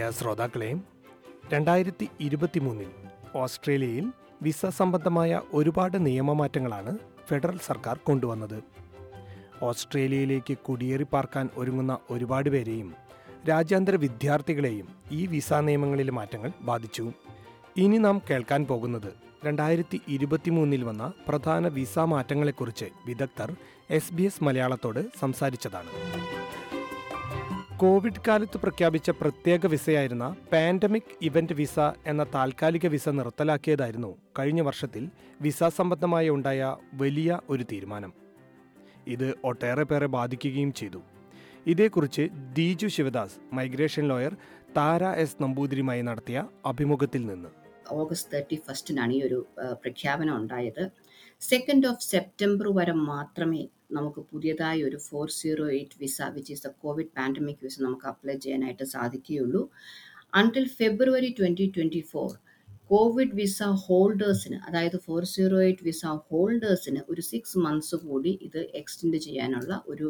പ്രിയ ശ്രോതാക്കളെ രണ്ടായിരത്തി ഇരുപത്തി മൂന്നിൽ ഓസ്ട്രേലിയയിൽ വിസ സംബന്ധമായ ഒരുപാട് നിയമമാറ്റങ്ങളാണ് ഫെഡറൽ സർക്കാർ കൊണ്ടുവന്നത്. ഓസ്ട്രേലിയയിലേക്ക് കുടിയേറി പാർക്കാൻ ഒരുങ്ങുന്ന ഒരുപാട് പേരെയും രാജ്യാന്തര വിദ്യാർത്ഥികളെയും ഈ വിസ നിയമങ്ങളിലെ മാറ്റങ്ങൾ ബാധിച്ചു. ഇനി നാം കേൾക്കാൻ പോകുന്നത് രണ്ടായിരത്തി ഇരുപത്തിമൂന്നിൽ വന്ന പ്രധാന വിസ മാറ്റങ്ങളെക്കുറിച്ച് വിദഗ്ധർ എസ് ബി എസ് മലയാളത്തോട് സംസാരിച്ചതാണ്. കോവിഡ് കാലത്ത് പ്രഖ്യാപിച്ച പ്രത്യേക വിസയായിരുന്ന പാൻഡമിക് ഇവന്റ് വിസ എന്ന താൽക്കാലിക വിസ നിർത്തലാക്കിയതായിരുന്നു കഴിഞ്ഞ വർഷത്തിൽ വിസ സംബന്ധമായി ഉണ്ടായ വലിയ ഒരു തീരുമാനം. ഇത് ഒട്ടേറെ പേരെ ബാധിക്കുകയും ചെയ്തു. ഇതേക്കുറിച്ച് Diju Sivadas migration lawyer Thara S നമ്പൂതിരിയുമായി നടത്തിയ അഭിമുഖത്തിൽ നിന്ന്. ഓഗസ്റ്റ് തേർട്ടി ഫസ്റ്റിനാണ് ഈ ഒരു പ്രഖ്യാപനം ഉണ്ടായത്. സെക്കൻഡ് ഓഫ് സെപ്റ്റംബർ വരെ മാത്രമേ നമുക്ക് പുതിയതായി ഒരു four zero eight visa which is the covid pandemic visa നമുക്ക് അപ്ലൈ ചെയ്യാനായിട്ട് സാധിക്കുകയുള്ളൂ. Until February twenty twenty four covid visa ഹോൾഡേഴ്സിന് അതായത് ഫോർ സീറോ എയ്റ്റ് വിസ ഹോൾഡേഴ്സിന് ഒരു സിക്സ് മന്ത്സ് കൂടി ഇത് എക്സ്റ്റെൻഡ് ചെയ്യാനുള്ള ഒരു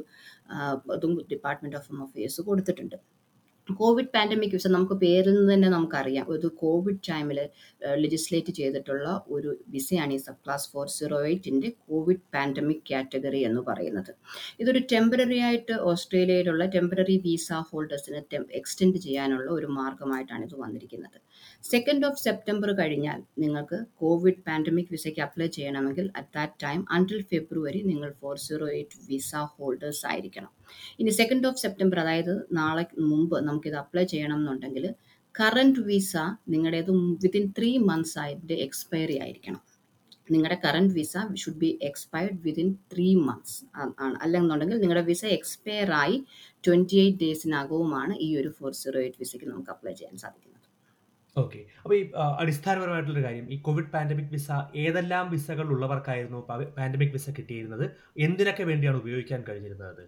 ഇതും ഡിപ്പാർട്ട്മെന്റ് ഓഫ് ഹോം അഫയേഴ്സ് കൊടുത്തിട്ടുണ്ട്. കോവിഡ് പാൻഡമിക് വിസ നമുക്ക് പേരിൽ നിന്ന് തന്നെ നമുക്കറിയാം. ഒരു കോവിഡ് ടൈമിൽ ലെജിസ്ലേറ്റ് ചെയ്തിട്ടുള്ള ഒരു വിസയാണ് ഈ സബ് ക്ലാസ് ഫോർ സീറോ എയ്റ്റിന്റെ കോവിഡ് പാൻഡമിക് കാറ്റഗറി എന്ന് പറയുന്നത്. ഇതൊരു ടെമ്പററി ആയിട്ട് ഓസ്ട്രേലിയയിലുള്ള ടെമ്പററി വിസ ഹോൾഡേഴ്സിന് എക്സ്റ്റെൻഡ് ചെയ്യാനുള്ള ഒരു മാർഗമായിട്ടാണ് ഇത് വന്നിരിക്കുന്നത്. സെക്കൻഡ് ഓഫ് സെപ്റ്റംബർ കഴിഞ്ഞാൽ നിങ്ങൾക്ക് കോവിഡ് പാൻഡമിക് വിസയ്ക്ക് അപ്ലൈ ചെയ്യണമെങ്കിൽ at that time until February നിങ്ങൾ four zero eight visa holders ആയിരിക്കണം. ഇനി സെക്കൻഡ് ഓഫ് സെപ്റ്റംബർ അതായത് നാളെ മുമ്പ് നമുക്കിത് അപ്ലൈ ചെയ്യണം എന്നുണ്ടെങ്കിൽ കറണ്ട് വിസ നിങ്ങളുടേത് വിത്തിൻ ത്രീ മന്ത്സ് ആയിട്ട് എക്സ്പയറി ആയിരിക്കണം. നിങ്ങളുടെ current visa should be expired within three months ആണ്. അല്ലെന്നുണ്ടെങ്കിൽ നിങ്ങളുടെ വിസ എക്സ്പയർ ആയി ട്വന്റി എയ്റ്റ് ഡേയ്സിനകവുമാണ് ഈ ഒരു ഫോർ സീറോ എയ്റ്റ് വിസയ്ക്ക് നമുക്ക് അപ്ലൈ ചെയ്യാൻ സാധിക്കുന്നത്. ഓക്കെ അപ്പോൾ ഈ അടിസ്ഥാനപരമായിട്ടുള്ളൊരു അടിസ്ഥാനപരമായിട്ടുള്ള കാര്യം ഈ കോവിഡ് പാൻഡമിക് വിസ ഏതെല്ലാം വിസകൾ ഉള്ളവർക്കായിരുന്നു പാൻഡമിക് വിസ കിട്ടിയിരുന്നത്? എന്തിനൊക്കെ വേണ്ടിയാണ് ഉപയോഗിക്കാൻ കഴിഞ്ഞിരുന്നത്?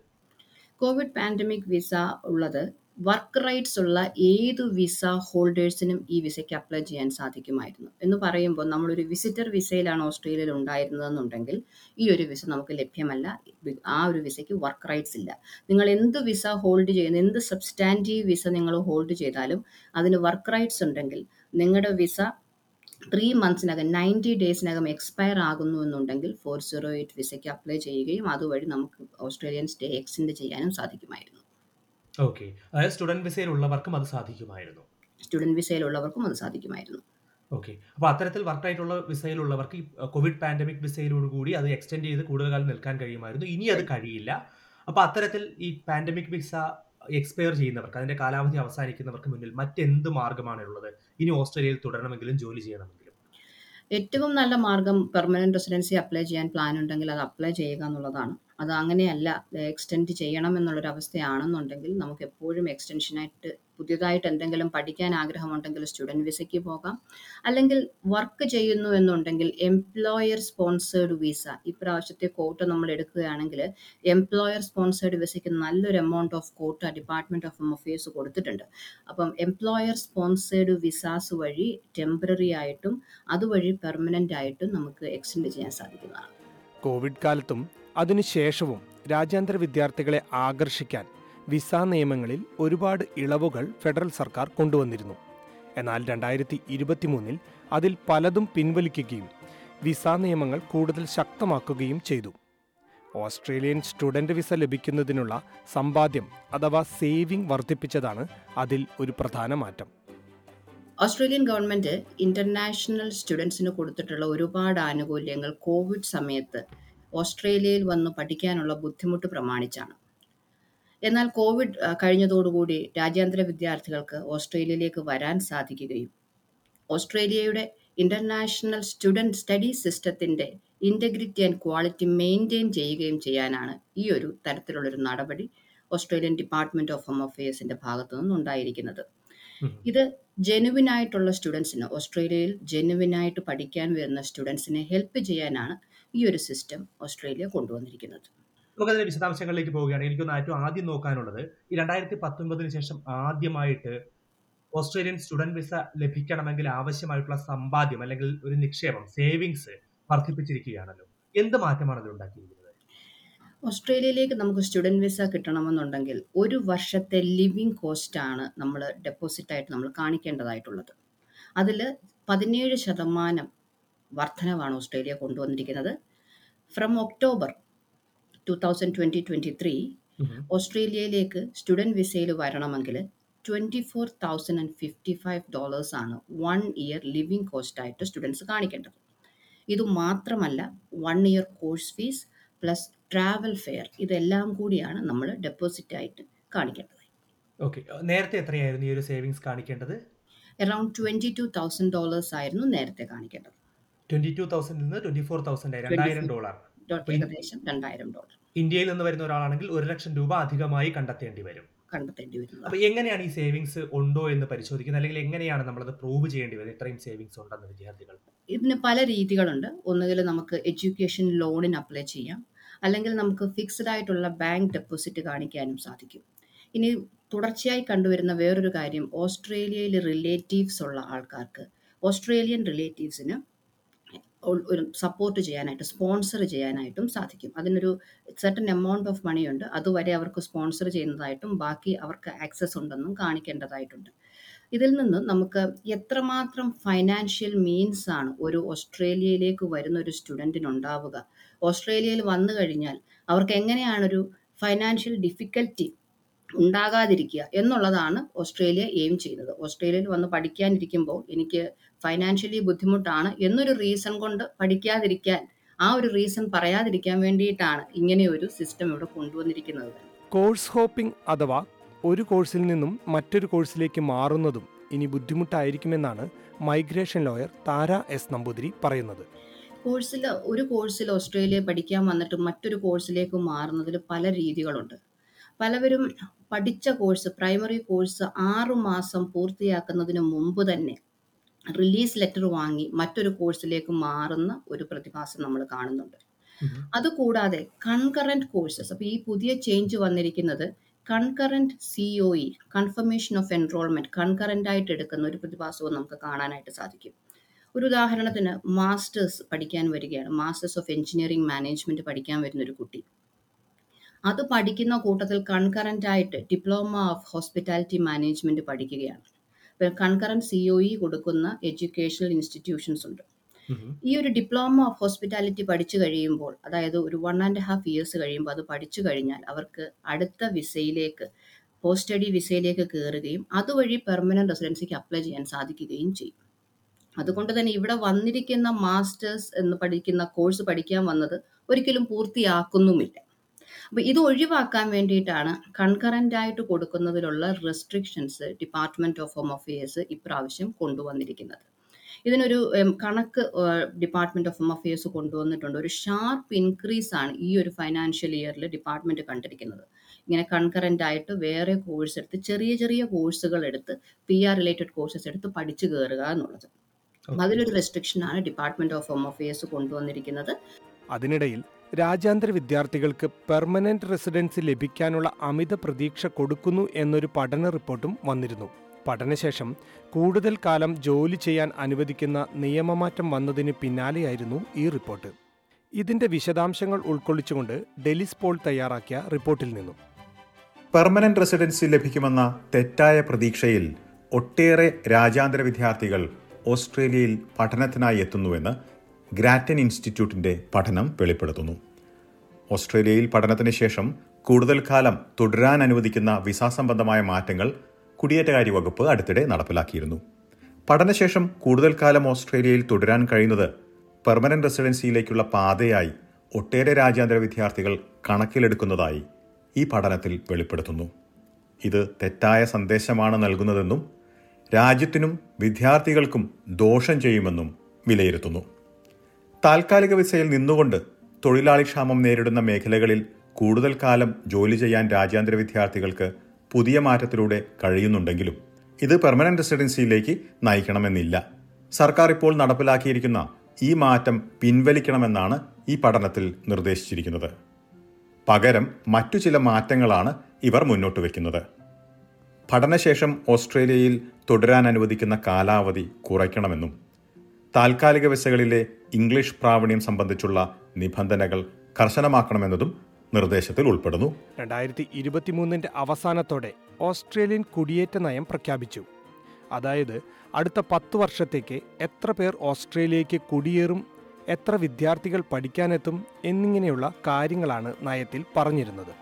കോവിഡ് പാൻഡമിക് വിസ ഉള്ളത് വർക്ക് റൈറ്റ്സ് ഉള്ള ഏത് വിസ ഹോൾഡേഴ്സിനും ഈ വിസയ്ക്ക് അപ്ലൈ ചെയ്യാൻ സാധിക്കുമായിരുന്നു. എന്ന് പറയുമ്പോൾ നമ്മളൊരു വിസിറ്റർ വിസയിലാണ് ഓസ്ട്രേലിയയിൽ ഉണ്ടായിരുന്നതെന്നുണ്ടെങ്കിൽ ഈ ഒരു വിസ നമുക്ക് ലഭ്യമല്ല. ആ ഒരു വിസയ്ക്ക് വർക്ക് റൈറ്റ്സ് ഇല്ല. നിങ്ങൾ എന്ത് വിസ ഹോൾഡ് ചെയ്യുന്ന എന്ത് സബ്സ്റ്റാന്റീവ് വിസ നിങ്ങൾ ഹോൾഡ് ചെയ്താലും അതിന് വർക്ക് റൈറ്റ്സ് ഉണ്ടെങ്കിൽ നിങ്ങളുടെ വിസ ത്രീ മന്ത്സിനകം നയന്റി ഡേയ്സിനകം എക്സ്പയർ ആകുന്നു എന്നുണ്ടെങ്കിൽ ഫോർ സീറോ എയ്റ്റ് വിസയ്ക്ക് അപ്ലൈ ചെയ്യുകയും അതുവഴി നമുക്ക് ഓസ്ട്രേലിയൻ സ്റ്റേ എക്സ്റ്റെൻഡ് ചെയ്യാനും സാധിക്കുമായിരുന്നു. ഓക്കെ അതായത് സ്റ്റുഡന്റ് വിസയിലുള്ളവർക്കും അത് സാധിക്കുമായിരുന്നു. സ്റ്റുഡന്റ് വിസയിലുള്ളവർക്കും അത് സാധിക്കുമായിരുന്നു. ഓക്കെ അപ്പോൾ അത്തരത്തിൽ വർക്ക് ആയിട്ടുള്ള വിസയിലുള്ളവർക്ക് കോവിഡ് പാൻഡമിക് വിസയിലോട് കൂടി അത് എക്സ്റ്റെൻഡ് ചെയ്ത് കൂടുതൽ കാലം നിൽക്കാൻ കഴിയുമായിരുന്നു. ഇനി അത് കഴിയില്ല. അപ്പോൾ അത്തരത്തിൽ ഈ പാൻഡമിക് വിസ എക്സ്പയർ ചെയ്യുന്നവർക്ക് അതിന്റെ കാലാവധി അവസാനിക്കുന്നവർക്ക് മുന്നിൽ മറ്റെന്ത് മാർഗമാണ് ഉള്ളത് ഇനി ഓസ്ട്രേലിയയിൽ തുടരണമെങ്കിലും ജോലി ചെയ്യണമെങ്കിലും. ഏറ്റവും നല്ല മാർഗം പെർമനന്റ് റെസിഡൻസി അപ്ലൈ ചെയ്യാൻ പ്ലാൻ ഉണ്ടെങ്കിൽ അത് അപ്ലൈ ചെയ്യുക എന്നുള്ളതാണ്. അത് അങ്ങനെയല്ല എക്സ്റ്റെൻഡ് ചെയ്യണം എന്നുള്ളൊരു അവസ്ഥയാണെന്നുണ്ടെങ്കിൽ നമുക്ക് എപ്പോഴും എക്സ്റ്റൻഷനായിട്ട് പുതിയതായിട്ട് എന്തെങ്കിലും പഠിക്കാൻ ആഗ്രഹമുണ്ടെങ്കിൽ സ്റ്റുഡന്റ് വിസയ്ക്ക് പോകാം. അല്ലെങ്കിൽ വർക്ക് ചെയ്യുന്നു എന്നുണ്ടെങ്കിൽ എംപ്ലോയർ സ്പോൺസേഡ് വിസ ഇപ്രാവശ്യത്തെ കോട്ട് നമ്മൾ എടുക്കുകയാണെങ്കിൽ എംപ്ലോയർ സ്പോൺസേഡ് വിസയ്ക്ക് നല്ലൊരു amount of quota department of affairs കൊടുത്തിട്ടുണ്ട്. അപ്പം എംപ്ലോയർ സ്പോൺസേഡ് വിസാസ് വഴി ടെമ്പററി ആയിട്ടും അതുവഴി പെർമനന്റ് ആയിട്ടും നമുക്ക് എക്സ്റ്റെൻഡ് ചെയ്യാൻ സാധിക്കുന്നതാണ്. കോവിഡ് കാലത്തും അതിനുശേഷവും രാജ്യാന്തര വിദ്യാർത്ഥികളെ ആകർഷിക്കാൻ വിസ നിയമങ്ങളിൽ ഒരുപാട് ഇളവുകൾ ഫെഡറൽ സർക്കാർ കൊണ്ടുവന്നിരുന്നു. എന്നാൽ രണ്ടായിരത്തി ഇരുപത്തിമൂന്നിൽ അതിൽ പലതും പിൻവലിക്കുകയും വിസ നിയമങ്ങൾ കൂടുതൽ ശക്തമാക്കുകയും ചെയ്തു. ഓസ്ട്രേലിയൻ സ്റ്റുഡന്റ് വിസ ലഭിക്കുന്നതിനുള്ള സമ്പാദ്യം അഥവാ സേവിംഗ് വർദ്ധിപ്പിച്ചതാണ് അതിൽ ഒരു പ്രധാന മാറ്റം. ഓസ്ട്രേലിയൻ ഗവൺമെന്റ് ഇന്റർനാഷണൽ സ്റ്റുഡൻസിന് കൊടുത്തിട്ടുള്ള ഒരുപാട് ആനുകൂല്യങ്ങൾ കോവിഡ് സമയത്ത് ഓസ്ട്രേലിയയിൽ വന്നു പഠിക്കാനുള്ള ബുദ്ധിമുട്ട് പ്രമാണിച്ചാണ് എന്നാൽ കോവിഡ് കഴിഞ്ഞതോടുകൂടി രാജ്യാന്തര വിദ്യാർത്ഥികൾക്ക് ഓസ്ട്രേലിയയിലേക്ക് വരാൻ സാധിക്കുകയും ഓസ്ട്രേലിയയുടെ ഇന്റർനാഷണൽ സ്റ്റുഡന്റ് സ്റ്റഡി സിസ്റ്റത്തിന്റെ ഇന്റഗ്രിറ്റി ആൻഡ് ക്വാളിറ്റി മെയിന്റെയിൻ ചെയ്യുകയും ചെയ്യാനാണ് ഈ ഒരു തരത്തിലുള്ളൊരു നടപടി ഓസ്ട്രേലിയൻ ഡിപ്പാർട്ട്മെന്റ് ഓഫ് ഹോം അഫയേഴ്സിന്റെ ഭാഗത്തു നിന്നുണ്ടായിരിക്കുന്നത്. ഇത് ജെനുവിൻ ആയിട്ടുള്ള സ്റ്റുഡൻസിന് ഓസ്ട്രേലിയയിൽ ജെനുവിൻ ആയിട്ട് പഠിക്കാൻ വരുന്ന സ്റ്റുഡൻസിനെ ഹെൽപ്പ് ചെയ്യാനാണ് ഈ ഒരു സിസ്റ്റം ഓസ്ട്രേലിയ കൊണ്ടുവന്നിരിക്കുന്നത്. നമുക്കതിന്റെ വിശദാംശങ്ങളിലേക്ക് പോവുകയാണ്. എനിക്കൊന്ന് ഏറ്റവും ആദ്യം നോക്കാനുള്ളത് ഈ രണ്ടായിരത്തി പത്തൊൻപതിന് ശേഷം ആദ്യമായിട്ട് ഓസ്ട്രേലിയൻ സ്റ്റുഡന്റ് വിസ ലഭിക്കണമെങ്കിൽ ആവശ്യമായിട്ടുള്ള സമ്പാദ്യം അല്ലെങ്കിൽ ഒരു നിക്ഷേപം സേവിങ്സ് വർദ്ധിപ്പിച്ചിരിക്കുകയാണല്ലോ. എന്ത് മാറ്റമാണ് അതിൽ ഉണ്ടാക്കിയിരിക്കുന്നത്? ഓസ്ട്രേലിയയിലേക്ക് നമുക്ക് സ്റ്റുഡന്റ് വിസ കിട്ടണമെന്നുണ്ടെങ്കിൽ ഒരു വർഷത്തെ ലിവിങ് കോസ്റ്റാണ് നമ്മൾ ഡെപ്പോസിറ്റായിട്ട് നമ്മൾ കാണിക്കേണ്ടതായിട്ടുള്ളത്. അതിൽ പതിനേഴ് ശതമാനം വർധനവാണ് ഓസ്ട്രേലിയ കൊണ്ടുവന്നിരിക്കുന്നത്. From October two thousand twenty twenty three ഓസ്ട്രേലിയയിലേക്ക് സ്റ്റുഡന്റ് വിസയിൽ വരണമെങ്കിൽ twenty four thousand and fifty five dollars ആണ് വൺ ഇയർ ലിവിങ് കോസ്റ്റായിട്ട് സ്റ്റുഡൻസ് കാണിക്കേണ്ടത്. ഇത് മാത്രമല്ല one year course fees plus travel fare ഇതെല്ലാം കൂടിയാണ് നമ്മൾ ഡെപ്പോസിറ്റ് ആയിട്ട് കാണിക്കേണ്ടത്. ഓക്കെ നേരത്തെ എത്രയായിരുന്നു ഈ ഒരു സേവിങ്സ് കാണിക്കേണ്ടത്? Around twenty two thousand dollars ആയിരുന്നു നേരത്തെ കാണിക്കേണ്ടത്. ട്വന്റി ടു തൗസൻഡിൽ നിന്ന് ട്വന്റി ഫോർ തൗസൻഡ് രണ്ടായിരം ഡോളർ. ഏകദേശം രണ്ടായിരം ഡോളർ. ഇന്ത്യയിൽ നിന്ന് വരുന്ന ഒരാളാണെങ്കിൽ ഒരു ലക്ഷം രൂപ അധികമായി കണ്ടെത്തേണ്ടി വരും. കണ്ടെത്തേണ്ടി വരും അപ്പൊ എങ്ങനെയാണ് ഈ സേവിങ്സ് ഉണ്ടോ എന്ന് പരിശോധിക്കുന്നത്? അല്ലെങ്കിൽ എങ്ങനെയാണ് നമ്മളത് പ്രൂവ് ചെയ്യേണ്ടി വരുന്നത് ഇത്രയും സേവിങ്സ് ഉണ്ടെന്ന് വിദ്യാർത്ഥികൾ. ഇതിന് പല രീതികളുണ്ട്. ഒന്നുകിൽ നമുക്ക് എഡ്യൂക്കേഷൻ ലോണിന് അപ്ലൈ ചെയ്യാം. അല്ലെങ്കിൽ നമുക്ക് ഫിക്സ്ഡ് ആയിട്ടുള്ള ബാങ്ക് ഡെപ്പോസിറ്റ് കാണിക്കാനും സാധിക്കും. ഇനി തുടർച്ചയായി കണ്ടുവരുന്ന വേറൊരു കാര്യം ഓസ്ട്രേലിയയിൽ റിലേറ്റീവ്സ് ഉള്ള ആൾക്കാർക്ക് ഓസ്ട്രേലിയൻ റിലേറ്റീവ്സിന് ഒരു സപ്പോർട്ട് ചെയ്യാനായിട്ട് സ്പോൺസർ ചെയ്യാനായിട്ടും സാധിക്കും. അതിനൊരു സെർട്ടൻ എമൗണ്ട് ഓഫ് ഉണ്ട്. അതുവരെ അവർക്ക് സ്പോൺസർ ചെയ്യുന്നതായിട്ടും ബാക്കി അവർക്ക് ആക്സസ് ഉണ്ടെന്നും കാണിക്കേണ്ടതായിട്ടുണ്ട്. ഇതിൽ നിന്ന് നമുക്ക് എത്രമാത്രം ഫൈനാൻഷ്യൽ മീൻസ് ആണ് ഒരു ഓസ്ട്രേലിയയിലേക്ക് വരുന്ന ഒരു സ്റ്റുഡന്റിന് ഉണ്ടാവുക ഓസ്ട്രേലിയയിൽ വന്നു കഴിഞ്ഞാൽ അവർക്ക് എങ്ങനെയാണ് ഒരു ഫൈനാൻഷ്യൽ ഡിഫിക്കൽറ്റി ഉണ്ടാകാതിരിക്കുക എന്നുള്ളതാണ് ഓസ്ട്രേലിയ എയിം ചെയ്യുന്നത്. ഓസ്ട്രേലിയയിൽ വന്ന് പഠിക്കാനിരിക്കുമ്പോൾ എനിക്ക് ഫൈനാൻഷ്യലി ബുദ്ധിമുട്ടാണ് എന്നൊരു റീസൺ കൊണ്ട് പഠിക്കാതിരിക്കാൻ ആ ഒരു റീസൺ പറയാതിരിക്കാൻ വേണ്ടിയിട്ടാണ് ഇങ്ങനെ ഒരു സിസ്റ്റം ഇവിടെ കൊണ്ടുവന്നിരിക്കുന്നത്. കോഴ്സ് ഹോപ്പിംഗ് അഥവാ ഒരു കോഴ്സിൽ നിന്നും മറ്റൊരു കോഴ്സിലേക്ക് മാറുന്നതും ഇനി ബുദ്ധിമുട്ടായിരിക്കുമെന്നാണ് migration lawyer Thara S Namboothiri പറയുന്നത്. കോഴ്സിൽ ഒരു കോഴ്സിൽ ഓസ്ട്രേലിയ പഠിക്കാൻ വന്നിട്ട് മറ്റൊരു കോഴ്സിലേക്ക് മാറുന്നതിൽ പല രീതികളുണ്ട്. പലവരും പഠിച്ച കോഴ്സ് പ്രൈമറി കോഴ്സ് ആറു മാസം പൂർത്തിയാക്കുന്നതിന് മുമ്പ് തന്നെ റിലീസ് ലെറ്റർ വാങ്ങി മറ്റൊരു കോഴ്സിലേക്ക് മാറുന്ന ഒരു പ്രതിഭാസം നമ്മൾ കാണുന്നുണ്ട്. അതുകൂടാതെ കൺകറന്റ് കോഴ്സസ് അപ്പോൾ ഈ പുതിയ ചേഞ്ച് വന്നിരിക്കുന്നത് concurrent COE O E confirmation of enrolment concurrent ആയിട്ട് എടുക്കുന്ന ഒരു പ്രതിഭാസവും നമുക്ക് കാണാനായിട്ട് സാധിക്കും. ഒരു ഉദാഹരണത്തിന് മാസ്റ്റേഴ്സ് പഠിക്കാൻ വരികയാണ്. മാസ്റ്റേഴ്സ് ഓഫ് എഞ്ചിനീയറിംഗ് മാനേജ്മെന്റ് പഠിക്കാൻ വരുന്ന ഒരു കുട്ടി. അത് പഠിക്കുന്ന കൂട്ടത്തിൽ കൺകറന്റ് ആയിട്ട് ഡിപ്ലോമ ഓഫ് ഹോസ്പിറ്റാലിറ്റി മാനേജ്മെന്റ് പഠിക്കുകയാണ്. കൺകറന്റ് സി ഒ ഇ കൊടുക്കുന്ന എഡ്യൂക്കേഷണൽ ഇൻസ്റ്റിറ്റ്യൂഷൻസ് ഉണ്ട്. ഈ ഒരു ഡിപ്ലോമ ഓഫ് ഹോസ്പിറ്റാലിറ്റി പഠിച്ചു കഴിയുമ്പോൾ അതായത് ഒരു വൺ ആൻഡ് ഹാഫ് ഇയേഴ്സ് കഴിയുമ്പോൾ അത് പഠിച്ചു കഴിഞ്ഞാൽ അവർക്ക് അടുത്ത വിസയിലേക്ക് പോസ്റ്റ് സ്റ്റഡി വിസയിലേക്ക് കയറുകയും അതുവഴി പെർമനന്റ് റെസിഡൻസിക്ക് അപ്ലൈ ചെയ്യാൻ സാധിക്കുകയും ചെയ്യും. അതുകൊണ്ട് തന്നെ ഇവിടെ വന്നിരിക്കുന്ന മാസ്റ്റേഴ്സ് എന്ന് പഠിക്കുന്ന കോഴ്സ് പഠിക്കാൻ വന്നത് ഒരിക്കലും പൂർത്തിയാക്കുന്നുമില്ല. അപ്പോൾ ഇത് ഒഴിവാക്കാൻ വേണ്ടിയിട്ടാണ് കൺകറന്റ് ആയിട്ട് കൊടുക്കുന്നതിലുള്ള restrictions department of home affairs ഇപ്രാവശ്യം കൊണ്ടുവന്നിരിക്കുന്നത്. ഇതിനൊരു കണക്ക് ഡിപ്പാർട്ട്മെന്റ് ഓഫ് ഹോം അഫയേഴ്സ് കൊണ്ടുവന്നിട്ടുണ്ട്. ഒരു ഷാർപ്പ് ഇൻക്രീസ് ആണ് ഈ ഒരു ഫൈനാൻഷ്യൽ ഇയറിൽ ഡിപ്പാർട്ട്മെന്റ് കണ്ടിരിക്കുന്നത്. ഇങ്ങനെ കൺകറന്റ് ആയിട്ട് വേറെ കോഴ്സ് എടുത്ത് ചെറിയ ചെറിയ കോഴ്സുകൾ എടുത്ത് പി ആർ റിലേറ്റഡ് കോഴ്സസ് എടുത്ത് പഠിച്ചു കയറുക എന്നുള്ളത്. അതിലൊരു റെസ്ട്രിക്ഷനാണ് ഡിപ്പാർട്ട്മെന്റ് ഓഫ് ഹോം അഫയേഴ്സ് കൊണ്ടുവന്നിരിക്കുന്നത്. അതിനിടയിൽ രാജ്യാന്തര വിദ്യാർത്ഥികൾക്ക് പെർമനന്റ് റെസിഡൻസി ലഭിക്കാനുള്ള അമിത പ്രതീക്ഷ കൊടുക്കുന്നു എന്നൊരു പഠന റിപ്പോർട്ടും വന്നിരുന്നു. പഠനശേഷം കൂടുതൽ കാലം ജോലി ചെയ്യാൻ അനുവദിക്കുന്ന നിയമമാറ്റം വന്നതിന് പിന്നാലെയായിരുന്നു ഈ റിപ്പോർട്ട്. ഇതിന്റെ വിശദാംശങ്ങൾ ഉൾക്കൊള്ളിച്ചുകൊണ്ട് ഡെലിസ് പോൾ തയ്യാറാക്കിയ റിപ്പോർട്ടിൽ നിന്നും. പെർമനന്റ് റെസിഡൻസി ലഭിക്കുമെന്ന തെറ്റായ പ്രതീക്ഷയിൽ ഒട്ടേറെ രാജ്യാന്തര വിദ്യാർത്ഥികൾ ഓസ്ട്രേലിയയിൽ പഠനത്തിനായി എത്തുന്നുവെന്ന് ഗ്രാറ്റൻ ഇൻസ്റ്റിറ്റ്യൂട്ടിന്റെ പഠനം വെളിപ്പെടുത്തുന്നു. ഓസ്ട്രേലിയയിൽ പഠനത്തിന് ശേഷം കൂടുതൽ കാലം തുടരാൻ അനുവദിക്കുന്ന വിസ സംബന്ധമായ മാറ്റങ്ങൾ കുടിയേറ്റകാര്യ വകുപ്പ് അടുത്തിടെ നടപ്പിലാക്കിയിരുന്നു. പഠനശേഷം കൂടുതൽ കാലം ഓസ്ട്രേലിയയിൽ തുടരാൻ കഴിയുന്നത് പെർമനന്റ് റെസിഡൻസിയിലേക്കുള്ള പാതയായി ഒട്ടേറെ രാജ്യാന്തര വിദ്യാർത്ഥികൾ കണക്കിലെടുക്കുന്നതായി ഈ പഠനത്തിൽ വെളിപ്പെടുത്തുന്നു. ഇത് തെറ്റായ സന്ദേശമാണ് നൽകുന്നതെന്നും രാജ്യത്തിനും വിദ്യാർത്ഥികൾക്കും ദോഷം ചെയ്യുമെന്നും വിലയിരുത്തുന്നു. താൽക്കാലിക വിസയിൽ നിന്നുകൊണ്ട് തൊഴിലാളി ക്ഷാമം നേരിടുന്ന മേഖലകളിൽ കൂടുതൽ കാലം ജോലി ചെയ്യാൻ രാജ്യാന്തര വിദ്യാർത്ഥികൾക്ക് പുതിയ മാറ്റത്തിലൂടെ കഴിയുന്നുണ്ടെങ്കിലും ഇത് പെർമനന്റ് റെസിഡൻസിയിലേക്ക് നയിക്കണമെന്നില്ല. സർക്കാർ ഇപ്പോൾ നടപ്പിലാക്കിയിരിക്കുന്ന ഈ മാറ്റം പിൻവലിക്കണമെന്നാണ് ഈ പഠനത്തിൽ നിർദ്ദേശിച്ചിരിക്കുന്നത്. പകരം മറ്റു ചില മാറ്റങ്ങളാണ് ഇവർ മുന്നോട്ട് വയ്ക്കുന്നത്. പഠനശേഷം ഓസ്ട്രേലിയയിൽ തുടരാൻ അനുവദിക്കുന്ന കാലാവധി കുറയ്ക്കണമെന്നും താൽക്കാലിക വിസകളിലെ ഇംഗ്ലീഷ് പ്രാവീണ്യം സംബന്ധിച്ചുള്ള നിബന്ധനകൾ കർശനമാക്കണമെന്നതും നിർദ്ദേശത്തിൽ ഉൾപ്പെടുന്നു. രണ്ടായിരത്തി ഇരുപത്തിമൂന്നിന്റെ അവസാനത്തോടെ ഓസ്ട്രേലിയൻ കുടിയേറ്റ നയം പ്രഖ്യാപിച്ചു. അതായത് അടുത്ത പത്ത് വർഷത്തേക്ക് എത്ര പേർ ഓസ്ട്രേലിയയ്ക്ക് കുടിയേറും എത്ര വിദ്യാർത്ഥികൾ പഠിക്കാനെത്തും എന്നിങ്ങനെയുള്ള കാര്യങ്ങളാണ് നയത്തിൽ പറഞ്ഞിരുന്നത്.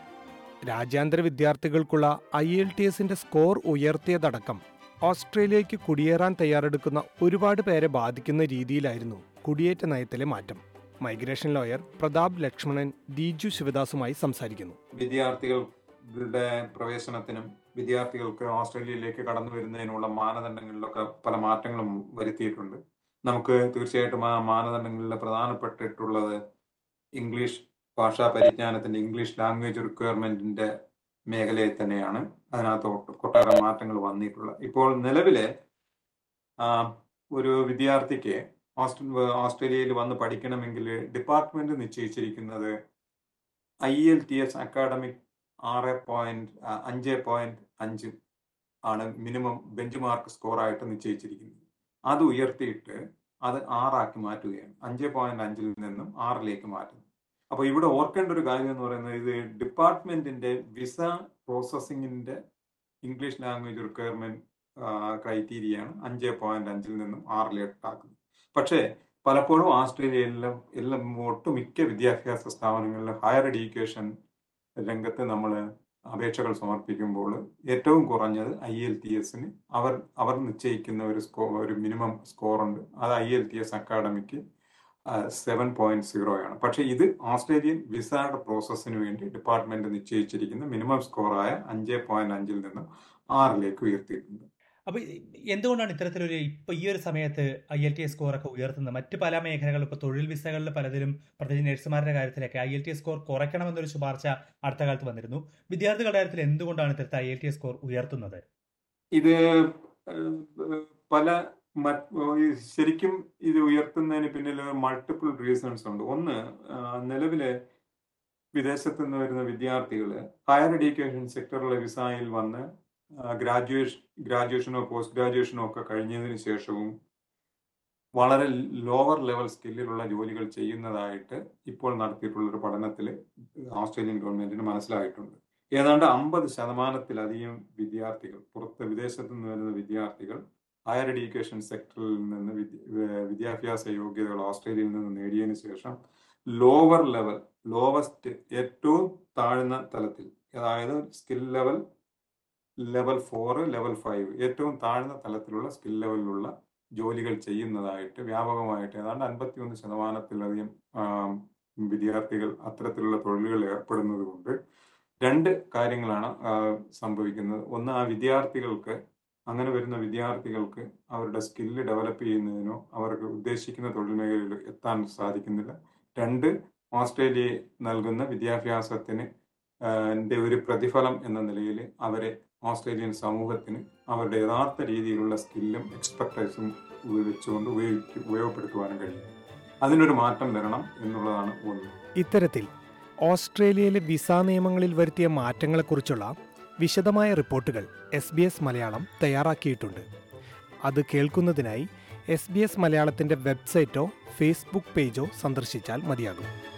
രാജ്യാന്തര വിദ്യാർത്ഥികൾക്കുള്ള ഐ എൽ ടി എസിന്റെ സ്കോർ ഉയർത്തിയതടക്കം ഓസ്ട്രേലിയയ്ക്ക് കുടിയേറാൻ തയ്യാറെടുക്കുന്ന ഒരുപാട് പേരെ ബാധിക്കുന്ന രീതിയിലായിരുന്നു കുടിയേറ്റ നയത്തിലെ മാറ്റം. മൈഗ്രേഷൻ ലോയർ പ്രതാപ് ലക്ഷ്മണൻ ദിജു ശിവദാസുമായി സംസാരിക്കുന്നു. വിദ്യാർത്ഥികളുടെ പ്രവേശനത്തിനും വിദ്യാർത്ഥികൾക്ക് ഓസ്ട്രേലിയയിലേക്ക് കടന്നു വരുന്നതിനുള്ള മാനദണ്ഡങ്ങളിലൊക്കെ പല മാറ്റങ്ങളും വരുത്തിയിട്ടുണ്ട്. നമുക്ക് തീർച്ചയായിട്ടും ആ മാനദണ്ഡങ്ങളിൽ പ്രധാനപ്പെട്ടിട്ടുള്ളത് ഇംഗ്ലീഷ് ഭാഷാ പരിജ്ഞാനത്തിന്റെ ഇംഗ്ലീഷ് ലാംഗ്വേജ് റിക്വയർമെന്റിന്റെ മേഖലയിൽ തന്നെയാണ്. അതിനകത്ത് ഒട്ടേറെ മാറ്റങ്ങൾ വന്നിട്ടുള്ള ഇപ്പോൾ നിലവിലെ ഒരു വിദ്യാർത്ഥിക്ക് ഓസ്ട്രേലിയയിൽ വന്ന് പഠിക്കണമെങ്കിൽ department നിശ്ചയിച്ചിരിക്കുന്നത് I L T S academic ആറ് പോയിന്റ് അഞ്ച് പോയിന്റ് അഞ്ച് ആണ് മിനിമം ബെഞ്ച് മാർക്ക് സ്കോറായിട്ട് നിശ്ചയിച്ചിരിക്കുന്നത്. അത് ഉയർത്തിയിട്ട് അത് ആറാക്കി മാറ്റുകയാണ്. അഞ്ച് പോയിന്റ് അഞ്ചിൽ നിന്നും ആറിലേക്ക് മാറ്റുന്നു അപ്പോൾ ഇവിടെ ഓർക്കേണ്ട ഒരു കാര്യം എന്ന് പറയുന്നത് ഇത് ഡിപ്പാർട്ട്മെന്റിന്റെ വിസ പ്രോസസ്സിങ്ങിന്റെ ഇംഗ്ലീഷ് ലാംഗ്വേജ് റിക്വയർമെന്റ് ക്രൈറ്റീരിയയാണ് അഞ്ച് പോയിന്റ് അഞ്ചിൽ നിന്നും ആറിലേക്കാക്കുന്നത് പക്ഷേ പലപ്പോഴും ഓസ്ട്രേലിയയിലും എല്ലാം ഒട്ടുമിക്ക വിദ്യാഭ്യാസ സ്ഥാപനങ്ങളിലും ഹയർ എഡ്യൂക്കേഷൻ രംഗത്ത് നമ്മൾ അപേക്ഷകൾ സമർപ്പിക്കുമ്പോൾ ഏറ്റവും കുറഞ്ഞത് ഐ എൽ ടി എസിന് അവർ അവർ നിശ്ചയിക്കുന്ന ഒരു സ്കോ ഒരു മിനിമം സ്കോറുണ്ട് അത് I L T S academic seven point zero ആണ്. പക്ഷേ ഇത് ഓസ്ട്രേലിയൻ വിസയുടെ പ്രോസസ്സിന് വേണ്ടി ഡിപ്പാർട്ട്മെന്റ് നിശ്ചയിച്ചിരിക്കുന്ന മിനിമം സ്കോറായ അഞ്ച് പോയിന്റ് അഞ്ചിൽ നിന്നും ആറിലേക്ക് ഉയർത്തിയിട്ടുണ്ട്. അപ്പോൾ എന്തുകൊണ്ടാണ് ഇത്തരത്തിലൊരു ഇപ്പോൾ ഈ ഒരു സമയത്ത് ഐ എൽ ടി എസ് സ്കോറൊക്കെ ഉയർത്തുന്നത്? മറ്റ് പല മേഖലകളിലും ഇപ്പോൾ തൊഴിൽ വിസകളിൽ പലതിലും പ്രത്യേകിച്ച് നഴ്സുമാരുടെ കാര്യത്തിലൊക്കെ I L T S score കുറയ്ക്കണമെന്നൊരു ശുപാർശ അടുത്ത കാലത്ത് വന്നിരുന്നു. വിദ്യാർത്ഥികളുടെ കാര്യത്തിൽ എന്തുകൊണ്ടാണ് ഇത്തരത്തിൽ I L T S score ഉയർത്തുന്നത്? ഇത് പല ശരിക്കും ഇത് ഉയർത്തുന്നതിന് പിന്നിൽ മൾട്ടിപ്പിൾ റീസൺസ് ഉണ്ട്. ഒന്ന് നിലവിലെ വിദേശത്ത് നിന്ന് വരുന്ന വിദ്യാർത്ഥികൾ ഹയർ എഡ്യൂക്കേഷൻ സെക്ടറിലെ വിസായിൽ വന്ന് ഗ്രാജുവേഷൻ ഗ്രാജുവേഷനോ പോസ്റ്റ് ഗ്രാജുവേഷനോ ഒക്കെ കഴിഞ്ഞതിന് ശേഷവും വളരെ ലോവർ ലെവൽ സ്കില്ലിലുള്ള ജോലികൾ ചെയ്യുന്നതായിട്ട് ഇപ്പോൾ നടത്തിയിട്ടുള്ള ഒരു പഠനത്തിൽ ഓസ്ട്രേലിയൻ ഗവൺമെന്റിന് മനസ്സിലായിട്ടുണ്ട്. ഏതാണ്ട് അമ്പത് ശതമാനത്തിലധികം വിദ്യാർത്ഥികൾ പുറത്ത് വിദേശത്ത് നിന്ന് വരുന്ന വിദ്യാർത്ഥികൾ ഹയർ എഡ്യൂക്കേഷൻ സെക്ടറിൽ നിന്ന് വിദ്യാഭ്യാസ യോഗ്യതകൾ ഓസ്ട്രേലിയയിൽ നിന്ന് നേടിയതിനു ശേഷം ലോവർ ലെവൽ ലോവസ്റ്റ് ഏറ്റവും താഴ്ന്ന തലത്തിൽ അതായത് skill level level four level five ഏറ്റവും താഴ്ന്ന തലത്തിലുള്ള സ്കിൽ ലെവലിലുള്ള ജോലികൾ ചെയ്യുന്നതായിട്ട് വ്യാപകമായിട്ട് ഏതാണ്ട് അൻപത്തിയൊന്ന് ശതമാനത്തിലധികം വിദ്യാർത്ഥികൾ അത്തരത്തിലുള്ള തൊഴിലുകൾ ഏർപ്പെടുന്നത് കൊണ്ട് രണ്ട് കാര്യങ്ങളാണ് സംഭവിക്കുന്നത്. ഒന്ന് ആ വിദ്യാർത്ഥികൾക്ക് അങ്ങനെ വരുന്ന വിദ്യാർത്ഥികൾക്ക് അവരുടെ സ്കില്ല് ഡെവലപ്പ് ചെയ്യുന്നതിനോ അവർക്ക് ഉദ്ദേശിക്കുന്ന തൊഴിൽ മേഖലയിൽ എത്താൻ സാധിക്കുന്നില്ല. രണ്ട് ഓസ്ട്രേലിയ നൽകുന്ന വിദ്യാഭ്യാസത്തിന് ഒരു പ്രതിഫലം എന്ന നിലയിൽ അവരെ ഓസ്ട്രേലിയൻ സമൂഹത്തിന് അവരുടെ യഥാർത്ഥ രീതിയിലുള്ള സ്കില്ലും എക്സ്പെർട്ടൈസും ഉപയോഗിച്ചുകൊണ്ട് ഉപയോഗിക്ക ഉപയോഗപ്പെടുത്തുവാനും കഴിയും. അതിനൊരു മാറ്റം വരണം എന്നുള്ളതാണ് ഒന്ന്. ഇത്തരത്തിൽ ഓസ്ട്രേലിയയിലെ വിസ നിയമങ്ങളിൽ വരുത്തിയ മാറ്റങ്ങളെക്കുറിച്ചുള്ള വിശദമായ റിപ്പോർട്ടുകൾ എസ് ബി എസ് മലയാളം തയ്യാറാക്കിയിട്ടുണ്ട്. അത് കേൾക്കുന്നതിനായി എസ് ബി എസ് മലയാളത്തിന്റെ വെബ്സൈറ്റോ ഫേസ്ബുക്ക് പേജോ സന്ദർശിച്ചാൽ മതിയാകും.